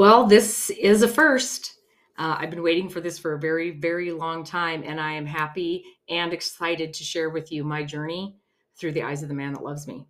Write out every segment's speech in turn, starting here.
Well, this is a first. Uh, I've been waiting for this for a very, very long time, and I am happy and excited to share with you my journey through the eyes of the man that loves me.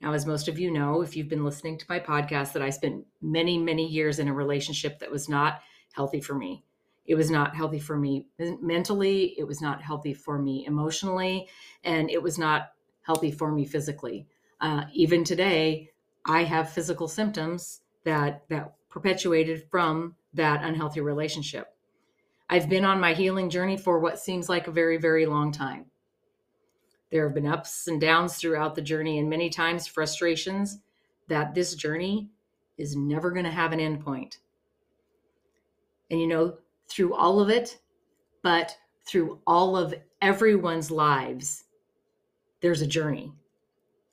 Now, as most of you know, if you've been listening to my podcast, that I spent many, many years in a relationship that was not healthy for me. It was not healthy for me mentally, it was not healthy for me emotionally, and it was not healthy for me physically. Uh, even today, I have physical symptoms that that perpetuated from that unhealthy relationship. I've been on my healing journey for what seems like a very, very long time. There have been ups and downs throughout the journey, and many times frustrations that this journey is never going to have an end point. And you know, through all of it, but through all of everyone's lives, there's a journey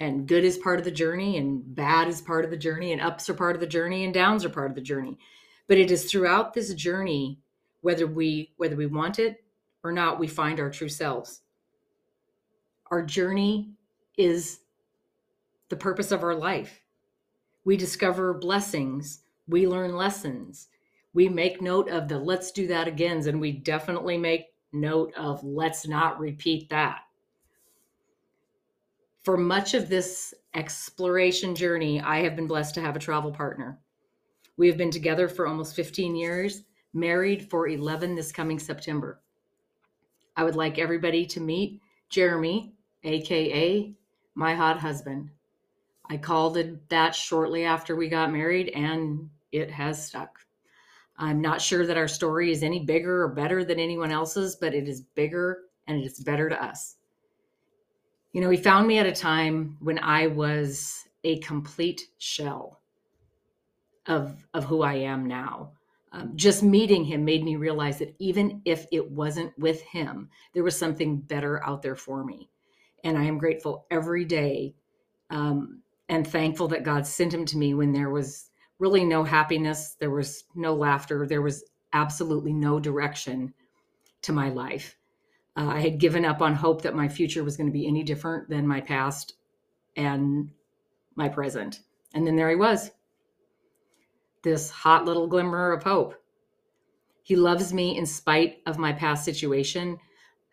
and good is part of the journey and bad is part of the journey and ups are part of the journey and downs are part of the journey. But it is throughout this journey whether we whether we want it or not we find our true selves. Our journey is the purpose of our life. We discover blessings we learn lessons we make note of the let's do that agains and we definitely make note of let's not repeat that for much of this exploration journey, I have been blessed to have a travel partner. We have been together for almost 15 years, married for 11 this coming September. I would like everybody to meet Jeremy, AKA my hot husband. I called it that shortly after we got married, and it has stuck. I'm not sure that our story is any bigger or better than anyone else's, but it is bigger and it is better to us. You know, he found me at a time when I was a complete shell of of who I am now. Um, just meeting him made me realize that even if it wasn't with him, there was something better out there for me, and I am grateful every day um, and thankful that God sent him to me when there was really no happiness, there was no laughter, there was absolutely no direction to my life. Uh, I had given up on hope that my future was going to be any different than my past and my present. And then there he was, this hot little glimmer of hope. He loves me in spite of my past situation,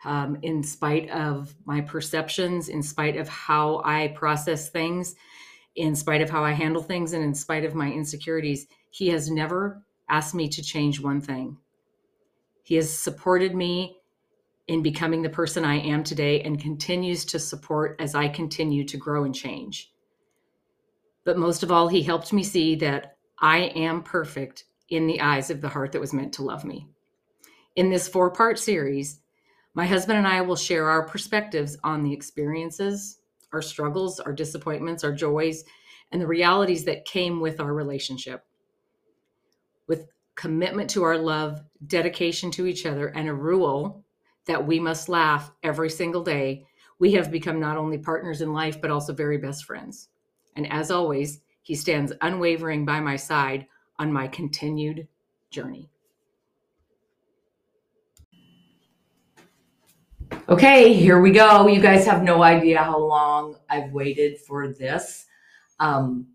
um, in spite of my perceptions, in spite of how I process things, in spite of how I handle things, and in spite of my insecurities. He has never asked me to change one thing. He has supported me in becoming the person I am today and continues to support as I continue to grow and change. But most of all, he helped me see that I am perfect in the eyes of the heart that was meant to love me. In this four part series, my husband and I will share our perspectives on the experiences, our struggles, our disappointments, our joys, and the realities that came with our relationship. With commitment to our love, dedication to each other, and a rule that we must laugh every single day, we have become not only partners in life, but also very best friends. And as always, he stands unwavering by my side on my continued journey. Okay, here we go. You guys have no idea how long I've waited for this. Um,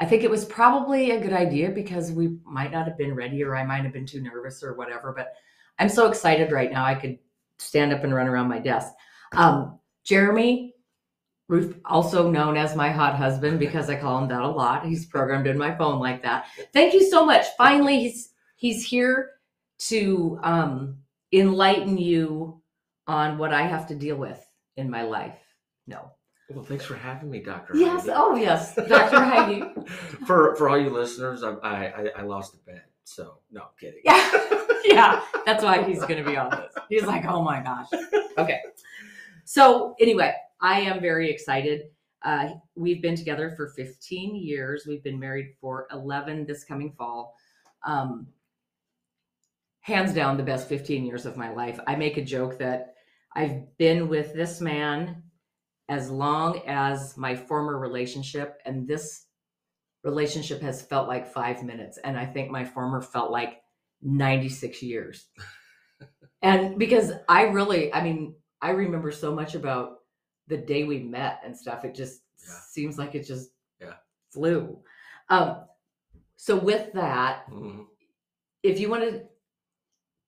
I think it was probably a good idea because we might not have been ready or I might have been too nervous or whatever, but I'm so excited right now. I could stand up and run around my desk. Um, Jeremy, Ruth, also known as my hot husband because I call him that a lot. He's programmed in my phone like that. Thank you so much. Finally, he's he's here to um, enlighten you on what I have to deal with in my life. No. Well, thanks for having me, Doctor. Yes. Heidi. Oh, yes, Doctor Heidi. for for all you listeners, I I, I lost a bet, so no I'm kidding. Yeah. yeah, that's why he's going to be on this. He's like, oh my gosh. Okay. So, anyway, I am very excited. Uh, we've been together for 15 years. We've been married for 11 this coming fall. Um, hands down, the best 15 years of my life. I make a joke that I've been with this man as long as my former relationship, and this relationship has felt like five minutes. And I think my former felt like 96 years. and because I really, I mean, I remember so much about the day we met and stuff. It just Yeah. seems like it just Yeah. flew. Um, so with that, Mhm. if you want to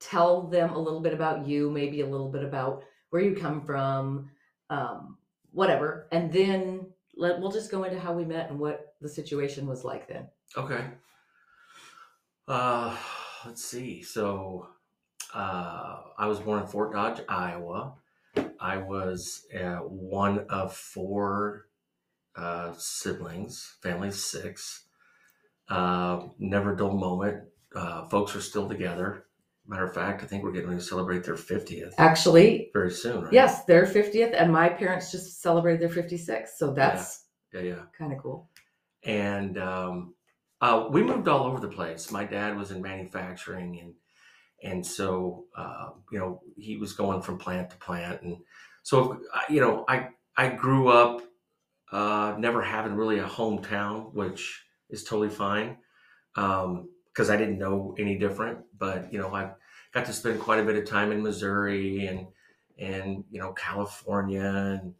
tell them a little bit about you, maybe a little bit about where you come from, um, whatever, and then let we'll just go into how we met and what the situation was like then. Okay. Uh, let's see. So, uh, I was born in Fort Dodge, Iowa. I was uh, one of four uh, siblings, family six. Uh, never dull moment. Uh, folks are still together. Matter of fact, I think we're getting ready to celebrate their 50th Actually, very soon, right? yes, their 50th, and my parents just celebrated their 56th, so that's Yeah, yeah. kind of cool. and um, uh, we moved all over the place. My dad was in manufacturing, and and so uh, you know he was going from plant to plant, and so you know I I grew up uh, never having really a hometown, which is totally fine because I didn't know any different. But you know I got to spend quite a bit of time in Missouri and and you know California and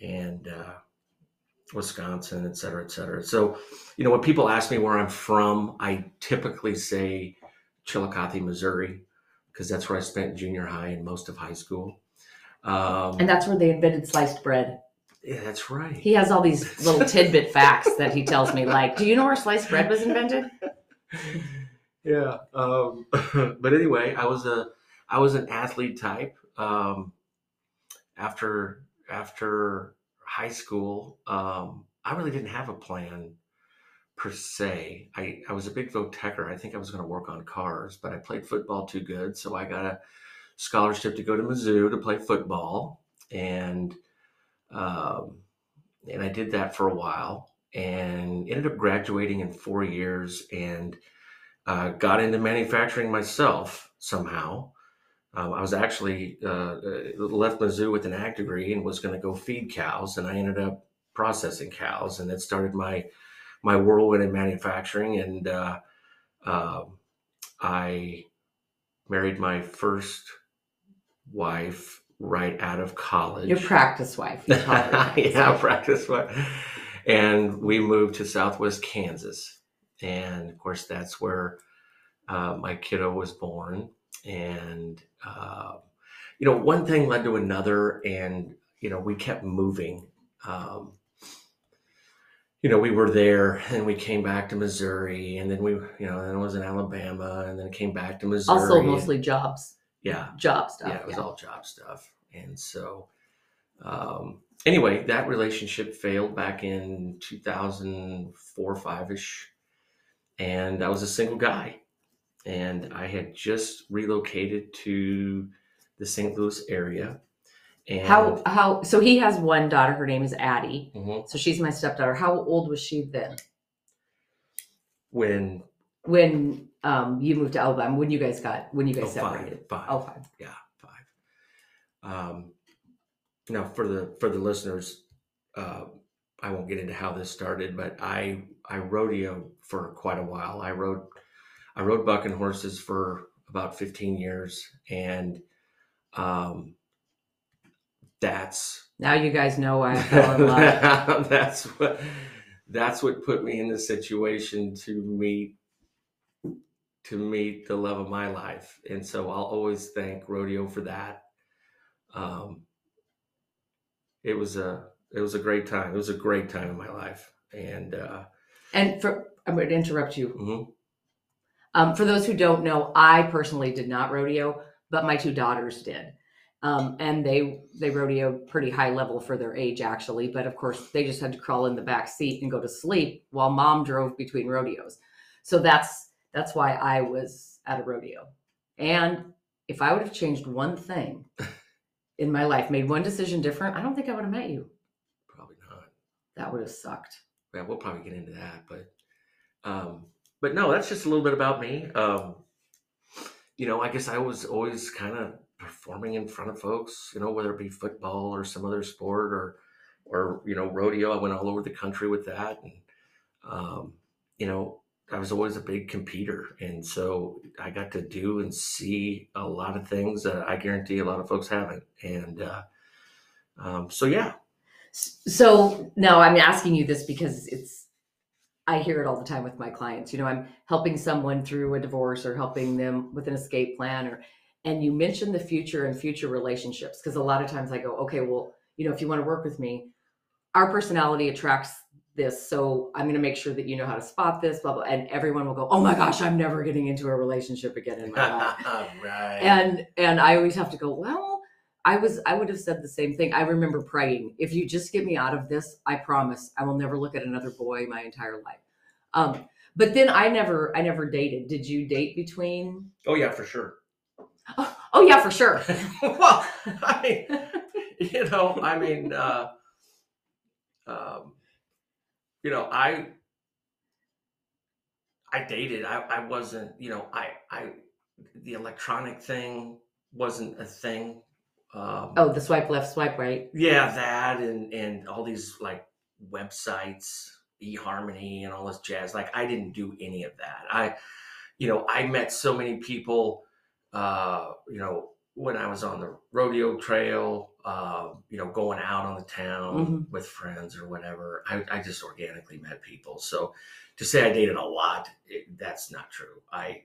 and uh, Wisconsin, et cetera, et cetera. So, you know, when people ask me where I'm from, I typically say Chillicothe, Missouri, because that's where I spent junior high and most of high school. Um, And that's where they invented sliced bread. yeah, that's right. He has all these little tidbit facts that he tells me, like, do you know where sliced bread was invented? Yeah. Um, but anyway, I was a I was an athlete type. Um, after after high school, um, I really didn't have a plan per se. I, I was a big votecher. I think I was going to work on cars, but I played football too good, so I got a scholarship to go to Mizzou to play football, and um, and I did that for a while, and ended up graduating in four years, and uh, got into manufacturing myself somehow. Um, I was actually uh, uh, left Mizzou with an ag degree and was going to go feed cows, and I ended up processing cows, and it started my my whirlwind in manufacturing. And uh, um I married my first wife right out of college. Your practice wife. you yeah, practice what? And we moved to Southwest Kansas, and of course that's where uh, my kiddo was born. And uh, you know, one thing led to another, and you know, we kept moving. Um, you know, we were there, and we came back to Missouri, and then we, you know, then it was in Alabama, and then came back to Missouri. Also, and- mostly jobs, yeah, job stuff. yeah, it was all job stuff. And so, um, anyway, that relationship failed back in 2004, five ish. And I was a single guy. And I had just relocated to the St. Louis area. And How how so he has one daughter, her name is Addie. Mhm. So she's my stepdaughter. How old was she then? when When um you moved to Alabama, when you guys got when you oh, guys five, separated. five. Oh five. yeah five um now for the for the listeners uh i won't get into how this started but i i rodeo for quite a while. I rode i rode bucking horses for about 15 years and um that's Now you guys know why I fell in love. that's what that's what put me in the situation to meet to meet the love of my life. And so i'll always thank rodeo for that. Um it was a it was a great time it was a great time in my life and uh and for I'm going to interrupt you. mhm. Um, for those who don't know, I personally did not rodeo, but my two daughters did. Um, and they they rodeoed pretty high level for their age, actually. But of course, they just had to crawl in the back seat and go to sleep while mom drove between rodeos. So that's that's why I was at a rodeo. And if I would have changed one thing in my life, made one decision different, I don't think I would have met you. probably not That would have sucked. Yeah, we'll probably get into that, but um, but no, that's just a little bit about me. Um, you know, I guess I was always kind of performing in front of folks, you know, whether it be football or some other sport or or you know rodeo. I went all over the country with that, and um, you know, I was always a big competitor, and so I got to do and see a lot of things that I guarantee a lot of folks haven't. And uh, um, so, yeah, So now I'm asking you this because it's, I hear it all the time with my clients. You know, I'm helping someone through a divorce or helping them with an escape plan or, and you mentioned the future and future relationships. Cause a lot of times I go, okay, well, you know, if you want to work with me, our personality attracts this. So I'm going to make sure that you know how to spot this, blah, blah. And everyone will go, oh my gosh, I'm never getting into a relationship again in my life right. and and i always have to go well i was i would have said the same thing i remember praying if you just get me out of this i promise i will never look at another boy my entire life um but then i never i never dated did you date between oh yeah, for sure. oh, oh yeah for sure well, I mean, you know, I mean, uh, um, you know, I, I dated. I, I wasn't, you know, I, I, the electronic thing wasn't a thing. Um, oh the swipe left swipe right yeah, that and and all these like websites, eHarmony, and all this jazz. Like, I didn't do any of that. I, you know, I met so many people. Uh, you know, when I was on the rodeo trail, uh, you know, going out on the town Mhm. with friends or whatever, I, I just organically met people. So to say I dated a lot, it, that's not true. I,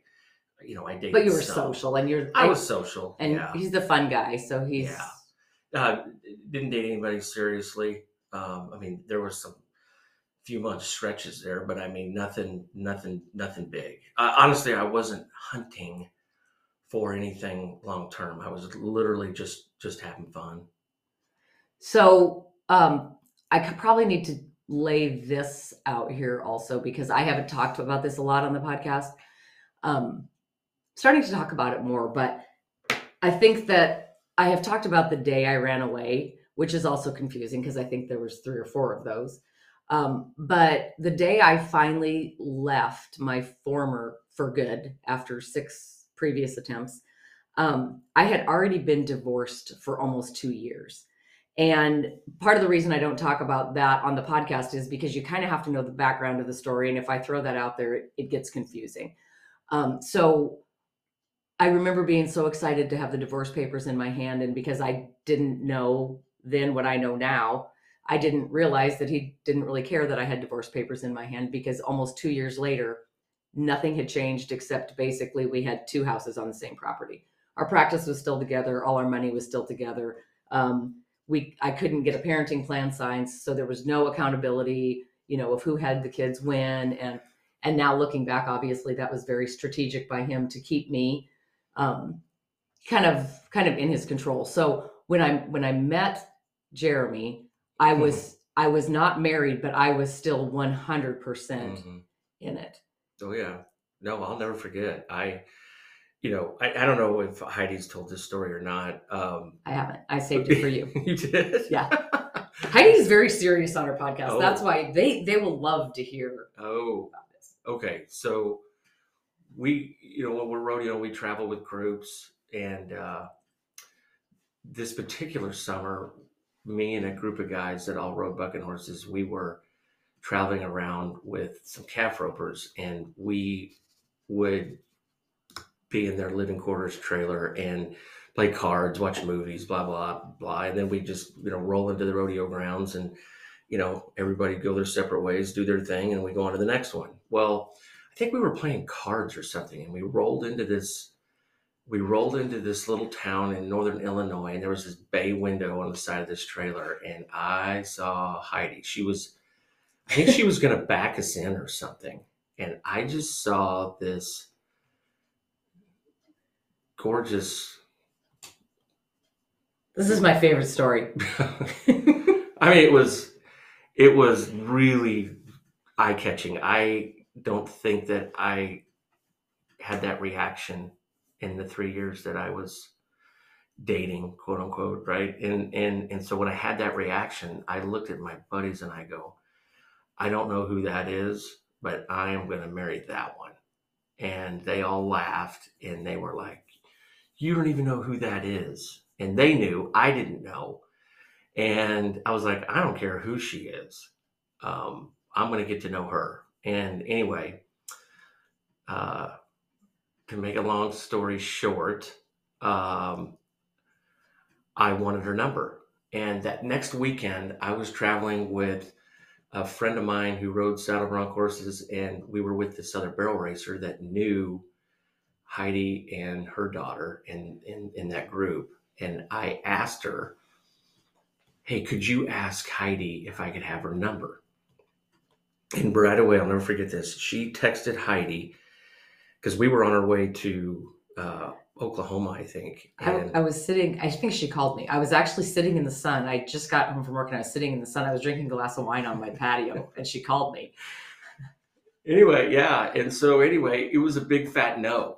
you know, I dated. but you were some. social and you're I was social. and yeah. he's the fun guy so he's Yeah. Uh, didn't date anybody seriously. Um, I mean, there was some few month stretches there, but I mean, nothing, nothing, nothing big. Uh, honestly, I wasn't hunting for anything long term. I was literally just just having fun. So um, I could probably need to lay this out here also because I haven't talked about this a lot on the podcast. Um, starting to talk about it more, but I think that I have talked about the day I ran away, which is also confusing because I think there was three or four of those. Um, but the day I finally left my former for good after six previous attempts, um, I had already been divorced for almost two years. And part of the reason I don't talk about that on the podcast is because you kind of have to know the background of the story. And if I throw that out there, it, it gets confusing. Um, so I remember being so excited to have the divorce papers in my hand. And because I didn't know then what I know now, I didn't realize that he didn't really care that I had divorce papers in my hand because almost two years later, nothing had changed except basically we had two houses on the same property. Our practice was still together, all our money was still together. Um, we I couldn't get a parenting plan signed, so there was no accountability, you know, of who had the kids when and and now looking back, obviously that was very strategic by him to keep me um, kind of kind of in his control. So when I when I met Jeremy, I was I was not married, but I was still one hundred percent Mhm. in it. Oh yeah, no, I'll never forget. I, you know, I, I don't know if Heidi's told this story or not. Um, I haven't. I saved it for you. you did? Yeah. Heidi is very serious on her podcast. Oh. That's why they they will love to hear oh, about this. okay. So we, you know, when we're rodeo, we travel with groups, and uh, this particular summer, me and a group of guys that all rode bucking horses, we were traveling around with some calf ropers, and we would be in their living quarters trailer and play cards, watch movies, blah blah blah, and then we just you know roll into the rodeo grounds and you know everybody go their separate ways, do their thing, and we go on to the next one. Well, I think we were playing cards or something, and we rolled into this. We rolled into this little town in northern Illinois, and there was this bay window on the side of this trailer, and I saw Heidi. She was, I think she was going to back us in or something, and I just saw this gorgeous This is my favorite story. I mean, it was it was really eye catching. I don't think that I had that reaction in the three years that I was dating, quote unquote, right? And and and so when I had that reaction, I looked at my buddies and I go, I don't know who that is, but I am going to marry that one. And they all laughed and they were like, You don't even know who that is. And they knew, I didn't know. And I was like, I don't care who she is. Um, I'm going to get to know her. And anyway, uh, to make a long story short, um, I wanted her number. And that next weekend, I was traveling with a friend of mine who rode saddle bronc horses, and we were with this other barrel racer that knew Heidi and her daughter in, in, in that group. And I asked her, Hey, could you ask Heidi if I could have her number? And right away, I'll never forget this. She texted Heidi because we were on our way to uh, Oklahoma, I think. I, I was sitting, I think she called me. I was actually sitting in the sun. I just got home from work and I was sitting in the sun. I was drinking a glass of wine on my patio and she called me. anyway, yeah. And so, anyway, it was a big fat no.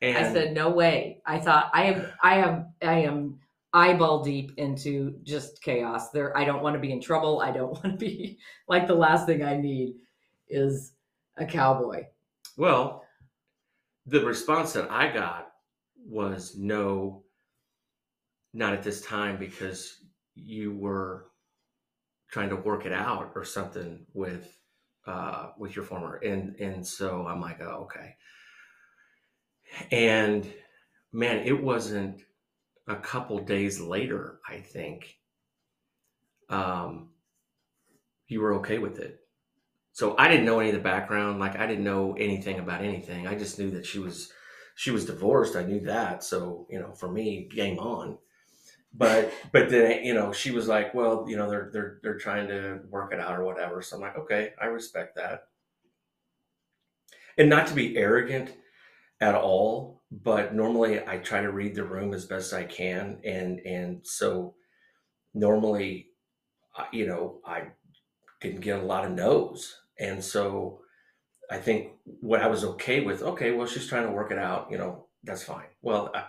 And I said, no way. I thought I am, I am, I am eyeball deep into just chaos there. I don't want to be in trouble. I don't want to be like the last thing I need is a cowboy. Well, the response that I got was no, not at this time because you were trying to work it out or something with uh, with your former, and and so I'm like, oh, okay. And man, it wasn't a couple days later. I think um, you were okay with it so I didn't know any of the background. Like I didn't know anything about anything. I just knew that she was she was divorced. I knew that. So you know, for me, game on. But but then you know, she was like, well, you know, they're they're they're trying to work it out or whatever. So I'm like, okay, I respect that. And not to be arrogant at all, but normally I try to read the room as best I can, and and so normally, you know, I didn't get a lot of no's and so I think what I was okay with, okay, well, she's trying to work it out, you know, that's fine. Well, I,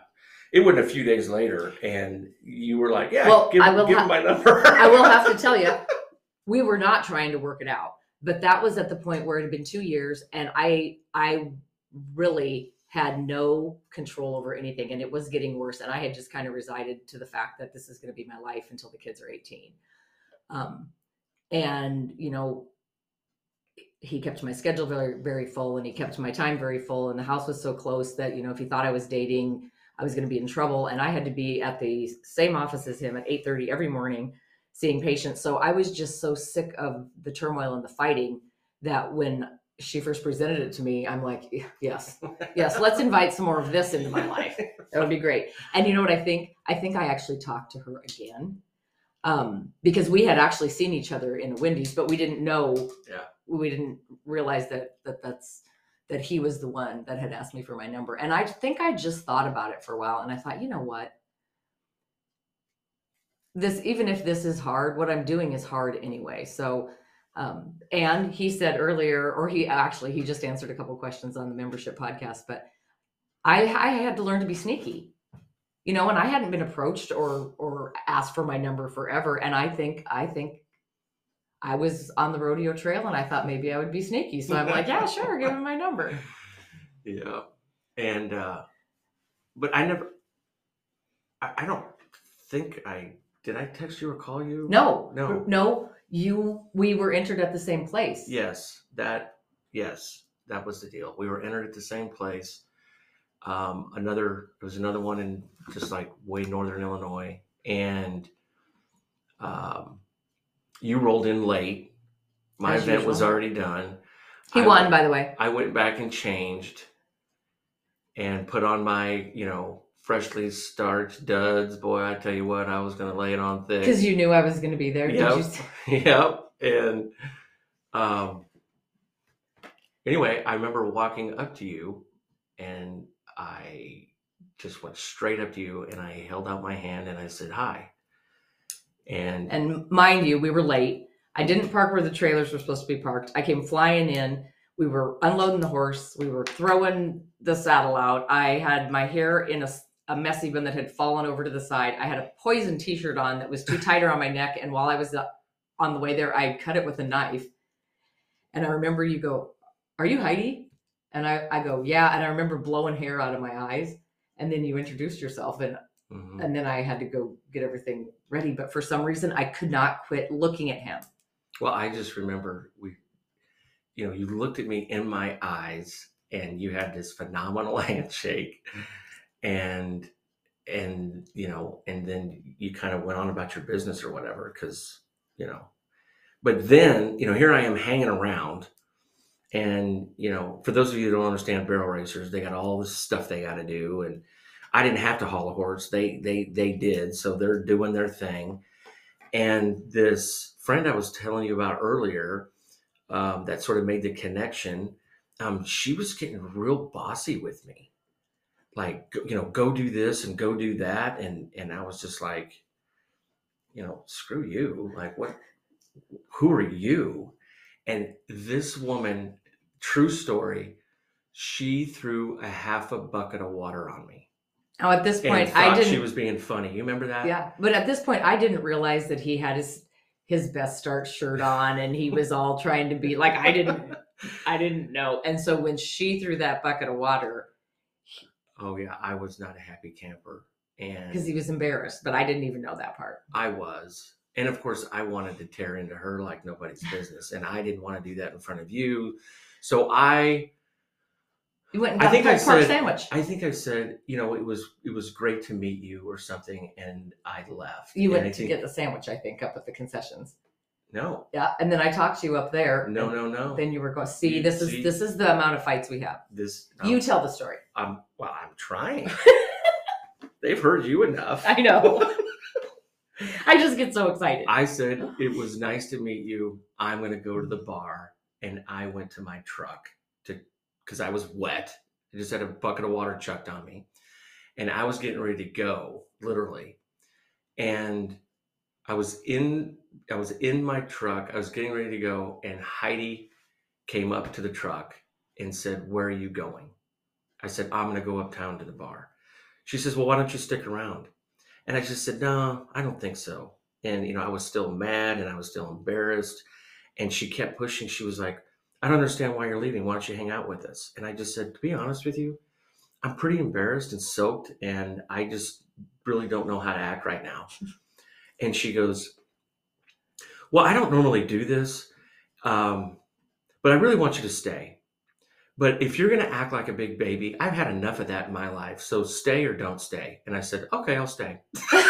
it went a few days later, and you were like, yeah, Well, give, I will give ha- my number. I will have to tell you, we were not trying to work it out, but that was at the point where it had been two years, and I I really had no control over anything, and it was getting worse, and I had just kind of resided to the fact that this is going to be my life until the kids are eighteen, um, and you know. He kept my schedule very, very full, and he kept my time very full. And the house was so close that you know, if he thought I was dating, I was going to be in trouble. And I had to be at the same office as him at eight thirty every morning seeing patients. So I was just so sick of the turmoil and the fighting that when she first presented it to me, I'm like, yes, yes, let's invite some more of this into my life. That would be great. And you know what I think? I think I actually talked to her again. Um, because we had actually seen each other in a Wendy's, but we didn't know, Yeah. We didn't realize that, that that's, that he was the one that had asked me for my number. And I think I just thought about it for a while and I thought, you know what? this even if this is hard what i'm doing is hard anyway so um, and he said earlier or he actually he just answered a couple questions on the membership podcast but i i had to learn to be sneaky you know and i hadn't been approached or or asked for my number forever and i think i think i was on the rodeo trail and i thought maybe i would be sneaky so i'm like yeah sure give him my number yeah, and uh, but I never. I, I don't think I did. I text you or call you? no No. no you we were entered at the same place Yes, that yes, that was the deal. We were entered at the same place. Um, another there was another one in just like way northern Illinois, and um, you rolled in late. My As event was already done. he I won went- by the way I went back and changed, and put on my you know freshly starched duds. Boy, I tell you what, I was going to lay it on thick. Because you knew I was going to be there. Did Yep. you? yep. And um, anyway, I remember walking up to you, and I just went straight up to you, and I held out my hand, and I said hi. And, And mind you, we were late. I didn't park where the trailers were supposed to be parked. I came flying in. We were unloading the horse. We were throwing the saddle out. I had my hair in a messy one that had fallen over to the side. I had a poison T-shirt on that was too tight around my neck, and while I was uh, on the way there, I cut it with a knife. And I remember you go, "Are you Heidi?" And I, I go, "Yeah." And I remember blowing hair out of my eyes. And then you introduced yourself, and Mhm. and then I had to go get everything ready. But for some reason, I could not quit looking at him. Well, I just remember we, you know, you looked at me in my eyes and you had this phenomenal handshake and, and, you know, and then you kind of went on about your business or whatever, because, you know, but then, you know, here I am hanging around and, you know, for those of you who don't understand barrel racers, they got all this stuff they got to do. And I didn't have to haul a horse. They, they, they did. So they're doing their thing. And this friend I was telling you about earlier, um, that sort of made the connection, um, she was getting real bossy with me. Like, you know, go do this and go do that. And, and I was just like, you know, screw you. Like, what, who are you? And this woman, true story, she threw a half a bucket of water on me. Oh, at this And point, I thought didn't. she was being funny. You remember that? Yeah, but at this point, I didn't realize that he had his his best start shirt on, and he was all trying to be like I didn't, I didn't know. And so when she threw that bucket of water, Oh yeah, I was not a happy camper, and because he was embarrassed, but I didn't even know that part. I was. And of course, I wanted to tear into her like nobody's business. And I didn't want to do that in front of you. So I You went and I think a I pork said- sandwich. I think I said, you know, it was it was great to meet you or something, and I left. you And went I to think- get the sandwich, I think, up at the concessions. No, Yeah, and then I talked to you up there. no, no, no. Then you were going. See, You- this is see? this is the amount of fights we have. this You um, tell the story. I'm well, I'm trying. They've heard you enough. I know. I just get so excited. I said it was nice to meet you. I'm going to go to the bar, and I went to my truck to because I was wet. I just had a bucket of water chucked on me, and I was getting ready to go, literally. And I was in I was in my truck. I was getting ready to go, and Heidi came up to the truck and said, "Where are you going?" I said, "I'm to go uptown to the bar." She says, "Well, why don't you stick around?" And I just said, "No, I don't think so." and you know i was still mad and i was still embarrassed and she kept pushing she was like i don't understand why you're leaving. Why don't you hang out with us? And i just said to be honest with you i'm pretty embarrassed and soaked and i just really don't know how to act right now. And she goes well i don't normally do this um, but i really want you to stay. But if you're going to act like a big baby i've had enough of that in my life so stay or don't stay. And i said okay i'll stay.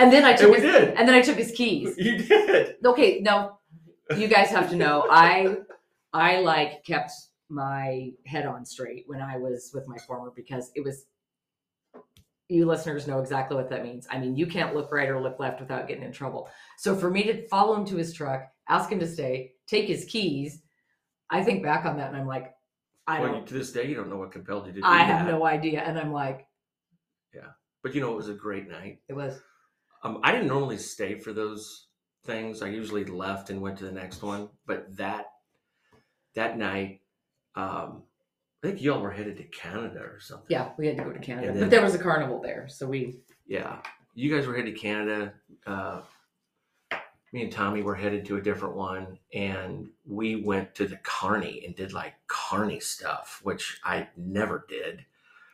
And then I took we his, did. and then I took his keys. you did. Okay, now you guys have to know I I like kept my head on straight when I was with my former because it was you listeners know exactly what that means. I mean, you can't look right or look left without getting in trouble. So for me to follow him to his truck, ask him to stay, take his keys, I think back on that and I'm like, I well, don't to this day, you don't know what compelled you to do I that. have no idea. And I'm like, yeah. But you know, it was a great night. it was Um, I didn't normally stay for those things. I usually left and went to the next one. But that that night, um, I think y'all were headed to Canada or something. yeah, we had to go to Canada. And but there was a carnival there. So we Yeah. You guys were headed to Canada. Uh, me and Tommy were headed to a different one, and we went to the Carney and did like Carney stuff, which I never did.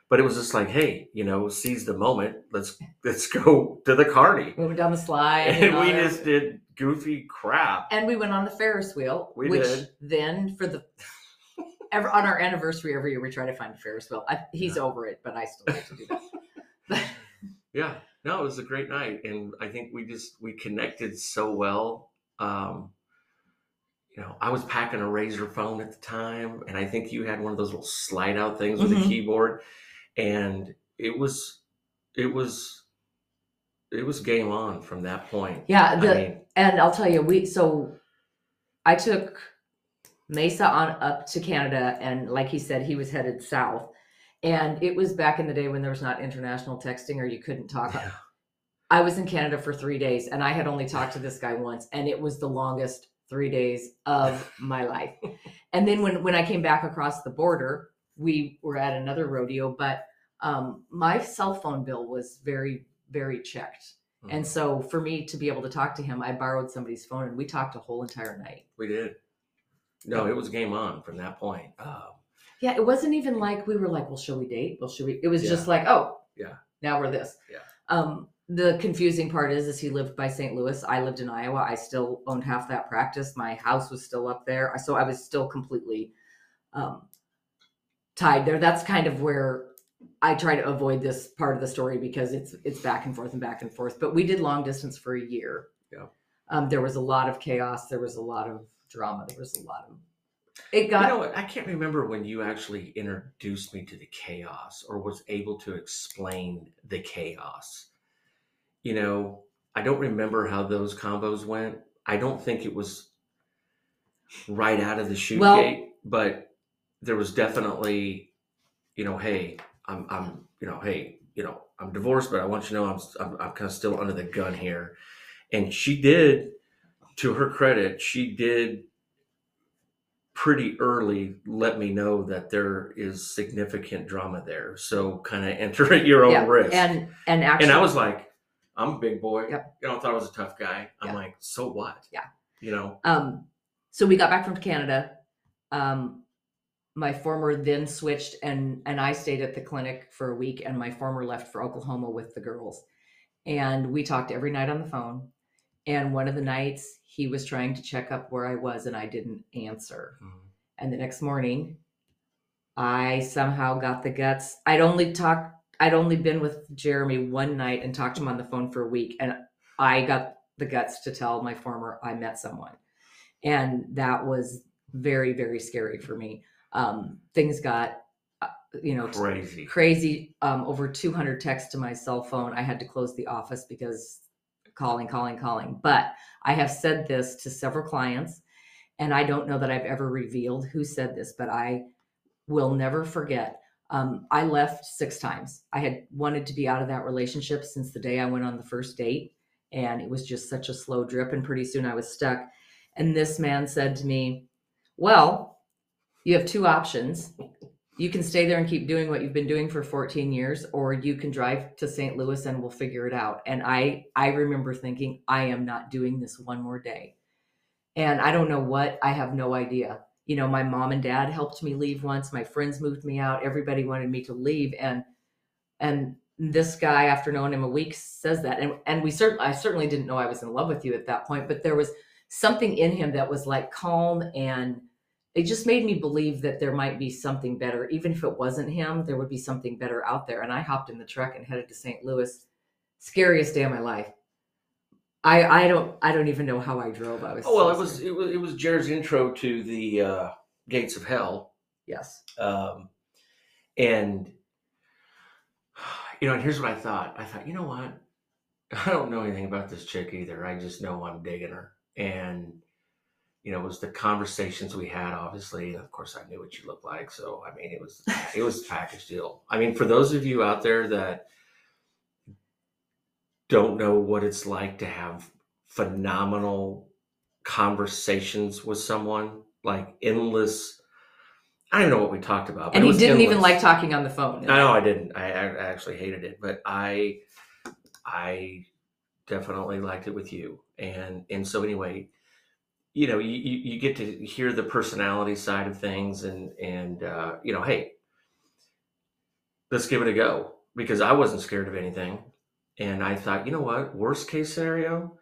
But it was just like, hey, you know, seize the moment. Let's let's go to the Carney. we went down the slide. and all we that. just did goofy crap. and we went on the Ferris wheel, We which did. then for the ever on our anniversary every year we try to find a Ferris wheel. I, he's over it, but I still like to do that. Yeah, no, it was a great night, and I think we just we connected so well. Um, you know, I was packing a Razr phone at the time, and I think you had one of those little slide out things with Mhm. a keyboard, and it was it was it was game on from that point. yeah, the I mean, and I'll tell you, we so I took Mesa on up to Canada, and like he said, he was headed south. And it was back in the day when there was not international texting or you couldn't talk. yeah, I was in Canada for three days and I had only talked to this guy once, and it was the longest three days of my life. And then when when I came back across the border, we were at another rodeo, but um, my cell phone bill was very, very checked. And Mhm. so for me to be able to talk to him, I borrowed somebody's phone and we talked a whole entire night. we did. No, it was game on from that point. Um, Yeah, it wasn't even like we were like, well, shall we date? Well, should we? It was Yeah. just like, oh, Yeah. now we're this. Yeah. Um, the confusing part is, is he lived by St. Louis. I lived in Iowa. I still owned half that practice. My house was still up there, so I was still completely um, tied there. That's kind of where I try to avoid this part of the story because it's it's back and forth and back and forth. But we did long distance for a year. Yeah. Um, there was a lot of chaos. There was a lot of drama. There was a lot of. It got you know what? I can't remember when you actually introduced me to the chaos or was able to explain the chaos. You know, I don't remember how those combos went. I don't think it was right out of the shoot Well- gate, but there was definitely, you know, hey, I'm, I'm, you know, hey, you know, I'm divorced, but I want you to know I'm, I'm, I'm kind of still under the gun here. And she did, to her credit, she did pretty early let me know that there is significant drama there. So kind of enter at your own yeah, risk. and and actually, and I was like, I'm a big boy. Yep. You know, I thought I was a tough guy. I'm Yeah. like, so what? Yeah. You know, Um, so we got back from Canada. Um, my former then switched, and and I stayed at the clinic for a week, and my former left for Oklahoma with the girls, and we talked every night on the phone. And one of the nights, he was trying to check up where I was, and I didn't answer. Mhm. And the next morning, I somehow got the guts. I'd only talked. I'd only been with Jeremy one night and talked to him on the phone for a week, and I got the guts to tell my former I met someone, and that was very very scary for me. Um, things got, uh, you know, crazy. crazy. Um, over 200 texts to my cell phone. I had to close the office because calling, calling, calling. But I have said this to several clients, and I don't know that I've ever revealed who said this, but I will never forget. Um, I left six times. I had wanted to be out of that relationship since the day I went on the first date, and it was just such a slow drip. And pretty soon I was stuck. And this man said to me, Well, you have two options you can stay there and keep doing what you've been doing for 14 years or you can drive to St. Louis and we'll figure it out. And I I remember thinking I am not doing this one more day. And I don't know what, I have no idea. You know, my mom and dad helped me leave once, my friends moved me out, everybody wanted me to leave and and this guy after knowing him a week says that and and we certainly I certainly didn't know I was in love with you at that point, but there was something in him that was like calm and it just made me believe that there might be something better. Even if it wasn't him there would be something better out there. And i hopped in the truck and headed to st louis. Scariest day of my life. I i don't i don't even know how i drove. I was Oh well, so it was it was it was Jared's intro to the uh, gates of hell, yes. Um, and you know, and here's what I thought. I thought, you know what? I don't know anything about this chick either. I just know I'm digging her, and you know, it was the conversations we had. Obviously, of course, I knew what you looked like, so I mean, it was it was a package deal. I mean, for those of you out there that don't know what it's like to have phenomenal conversations with someone, like endless. I don't know what we talked about, but and he didn't even like talking on the phone I know I didn't. I, I actually hated it, but I, I definitely liked it with you. And and so anyway, you know, you, you, get to hear the personality side of things, and and uh, you know, hey, let's give it a go because I wasn't scared of anything, and I thought, you know what, worst case scenario.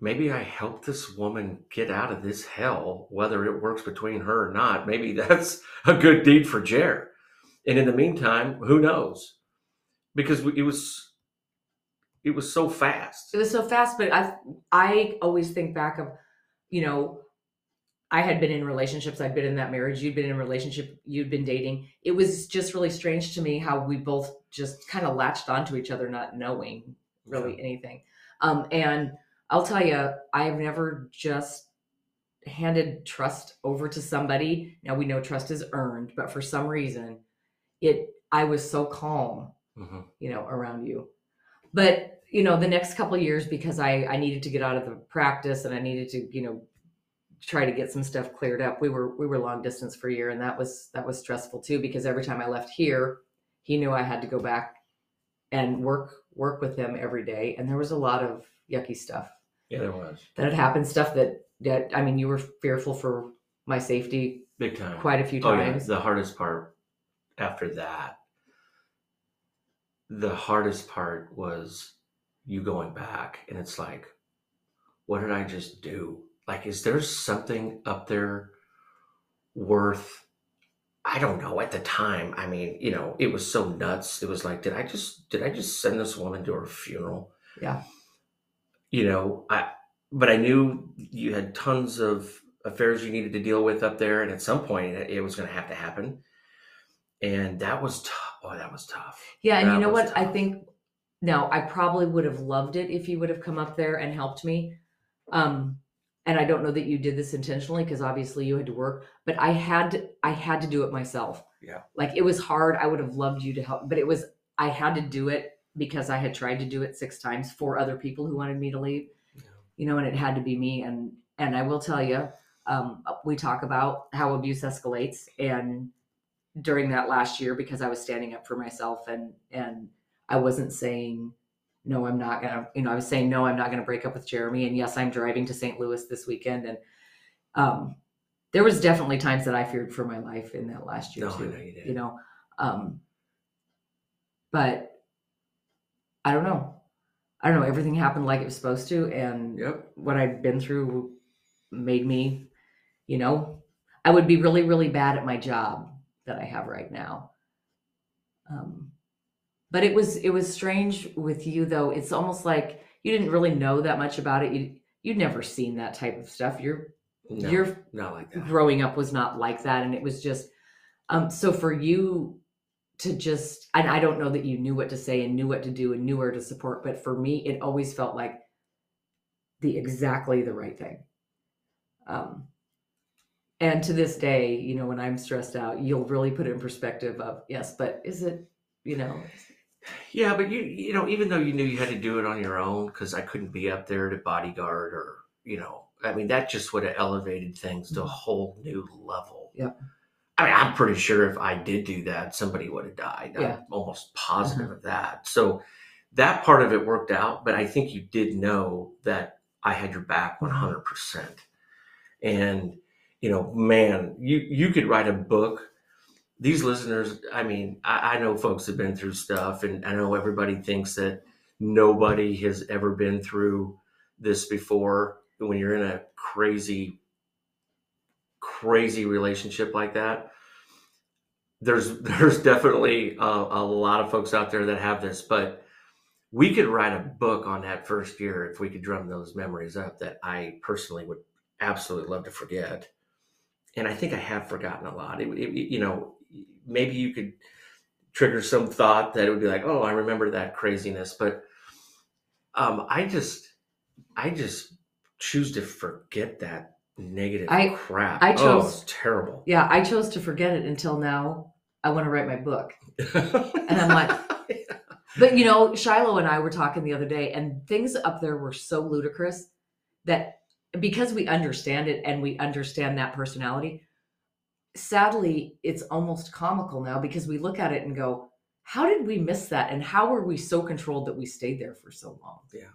Maybe I help this woman get out of this hell, whether it works between her or not. Maybe that's a good deed for Jer. And in the meantime, who knows? Because it was it was so fast. it was so fast but i i always think back of you know i had been in relationships i'd been in that marriage you'd been in a relationship you'd been dating. It was just really strange to me how we both just kind of latched onto each other not knowing really anything. Um and i'll tell you i have never just handed trust over to somebody. Now we know trust is earned but for some reason it i was so calm Mhm. you know around you. But you know the next couple of years because i i needed to get out of the practice and i needed to you know try to get some stuff cleared up we were we were long distance for a year and that was that was stressful too because every time i left here he knew I had to go back and work work with him every day. And there was a lot of yucky stuff Yeah, there was that had happened, stuff that that I mean, you were fearful for my safety big time. quite a few Oh yeah, times. the hardest part after that, the hardest part was you going back, and it's like, what did I just do? Like, is there something up there worth? I don't know. At the time, I mean, you know, it was so nuts. It was like, did I just did I just send this woman to her funeral? Yeah. You know, I but I knew you had tons of affairs you needed to deal with up there, and at some point it, it was going to have to happen. And that was tough. Oh, that was tough. Yeah, and That you know what? I think no, I probably would have loved it if you would have come up there and helped me. Um, and I don't know that you did this intentionally because obviously you had to work, but I had to, I had to do it myself. Yeah. Like it was hard. I would have loved you to help, but it was I had to do it because I had tried to do it six times for other people who wanted me to leave. Yeah. You know, and it had to be me. And and I will tell you, um, we talk about how abuse escalates, and during that last year, because I was standing up for myself and and I wasn't saying no, I'm not gonna. You know, I was saying no, I'm not gonna break up with Jeremy. And yes, I'm driving to St. Louis this weekend, and um, there was definitely times that I feared for my life in that last year No, I too. know you did. You know, um, but I don't know. I don't know. Everything happened like it was supposed to, and Yep. what I've been through made me, you know, I would be really, really bad at my job that I have right now. Um, but it was it was strange with you though. It's almost like you didn't really know that much about it. You you'd never seen that type of stuff. Your No, your not like that. growing up was not like that, and it was just um. So for you to just and I don't know that you knew what to say and knew what to do and knew where to support, but for me, it always felt like the exactly the right thing. Um, and to this day, you know, when I'm stressed out, you'll really put it in perspective of yes, but is it, you know, Yeah, but you you know, even though you knew you had to do it on your own, because I couldn't be up there to bodyguard or you know, I mean, that just would have elevated things to a mm-hmm. whole new level. Yeah. I mean, I'm pretty sure if I did do that, somebody would have died. Yeah. I'm almost positive mm-hmm. of that. So that part of it worked out, but I think you did know that I had your back mm-hmm. 100%. And you know, man, you you could write a book these listeners, I mean, I, I know folks have been through stuff, and I know everybody thinks that nobody has ever been through this before. When you're in a crazy, crazy relationship like that, there's there's definitely a, a lot of folks out there that have this, but we could write a book on that first year if we could drum those memories up that I personally would absolutely love to forget. And I think I have forgotten a lot. It, it, you know, maybe you could trigger some thought that it would be like, oh, I remember that craziness. But um, I just, I just choose to forget that negative I- crap. I chose Oh, chose- it's terrible. yeah, I chose to forget it until now. I want to write my book. And I'm like, But you know, Shiloh and I were talking the other day, and things up there were so ludicrous that because we understand it and we understand that personality, sadly, it's almost comical now because we look at it and go, how did we miss that? And how were we so controlled that we stayed there for so long? Yeah.